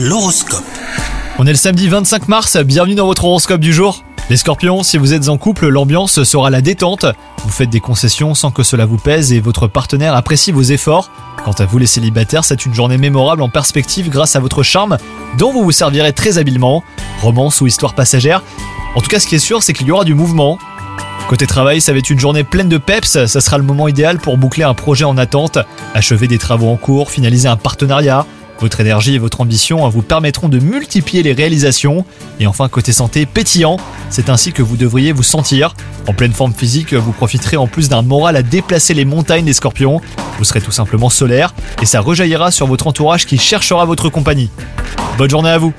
L'horoscope. On est le samedi 25 mars, bienvenue dans votre horoscope du jour. Les scorpions, si vous êtes en couple, l'ambiance sera la détente. Vous faites des concessions sans que cela vous pèse et votre partenaire apprécie vos efforts. Quant à vous les célibataires, c'est une journée mémorable en perspective grâce à votre charme dont vous vous servirez très habilement. Romance ou histoire passagère. En tout cas, ce qui est sûr, c'est qu'il y aura du mouvement. Côté travail, ça va être une journée pleine de peps, ça sera le moment idéal pour boucler un projet en attente, achever des travaux en cours, finaliser un partenariat. Votre énergie et votre ambition vous permettront de multiplier les réalisations. Et enfin, côté santé, pétillant, c'est ainsi que vous devriez vous sentir. En pleine forme physique, vous profiterez en plus d'un moral à déplacer les montagnes des scorpions. Vous serez tout simplement solaire et ça rejaillira sur votre entourage qui cherchera votre compagnie. Bonne journée à vous